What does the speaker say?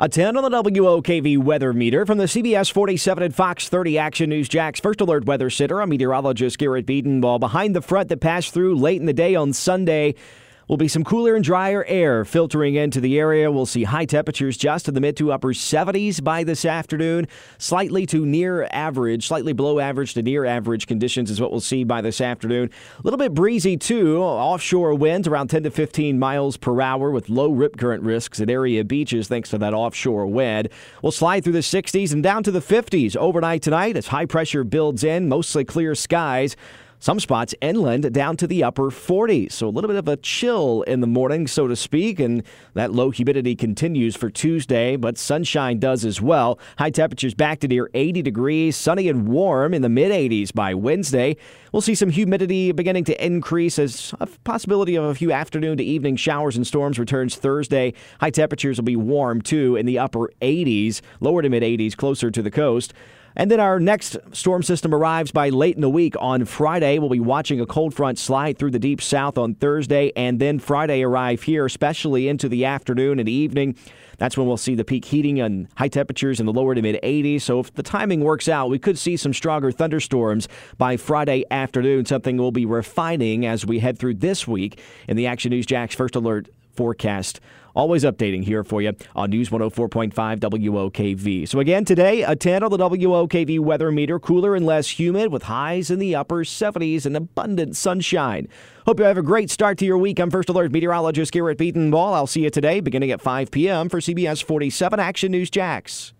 A 10 on the WOKV weather meter from the CBS 47 and Fox 30 Action News Jax First Alert Weather Center. I'm meteorologist Garrett Bedenbaugh. Behind the front that passed through late in the day on Sunday, will be some cooler and drier air filtering into the area. We'll see high temperatures just in the mid to upper 70s by this afternoon. Slightly to near average, slightly below average to near average conditions is what we'll see by this afternoon. A little bit breezy too. Offshore winds around 10 to 15 miles per hour with low rip current risks at area beaches thanks to that offshore wind. We'll slide through the 60s and down to the 50s overnight tonight as high pressure builds in, mostly clear skies. Some spots inland down to the upper 40s. So a little bit of a chill in the morning, so to speak. And that low humidity continues for Tuesday, but sunshine does as well. High temperatures back to near 80 degrees, sunny and warm in the mid 80s by Wednesday. We'll see some humidity beginning to increase as a possibility of a few afternoon to evening showers and storms returns Thursday. High temperatures will be warm too in the upper 80s, lower to mid 80s closer to the coast. And then our next storm system arrives by late in the week on Friday. We'll be watching a cold front slide through the deep south on Thursday, and then Friday arrive here, especially into the afternoon and evening. That's when we'll see the peak heating and high temperatures in the lower to mid 80s. So if the timing works out, we could see some stronger thunderstorms by Friday afternoon, something we'll be refining as we head through this week in the Action News Jax First Alert forecast. Always updating here for you on News 104.5 WOKV. So, again, today, a 10 on the WOKV weather meter, cooler and less humid with highs in the upper 70s and abundant sunshine. Hope you have a great start to your week. I'm First Alert meteorologist Garrett Bedenbaugh. I'll see you today beginning at 5 p.m. for CBS 47 Action News Jax.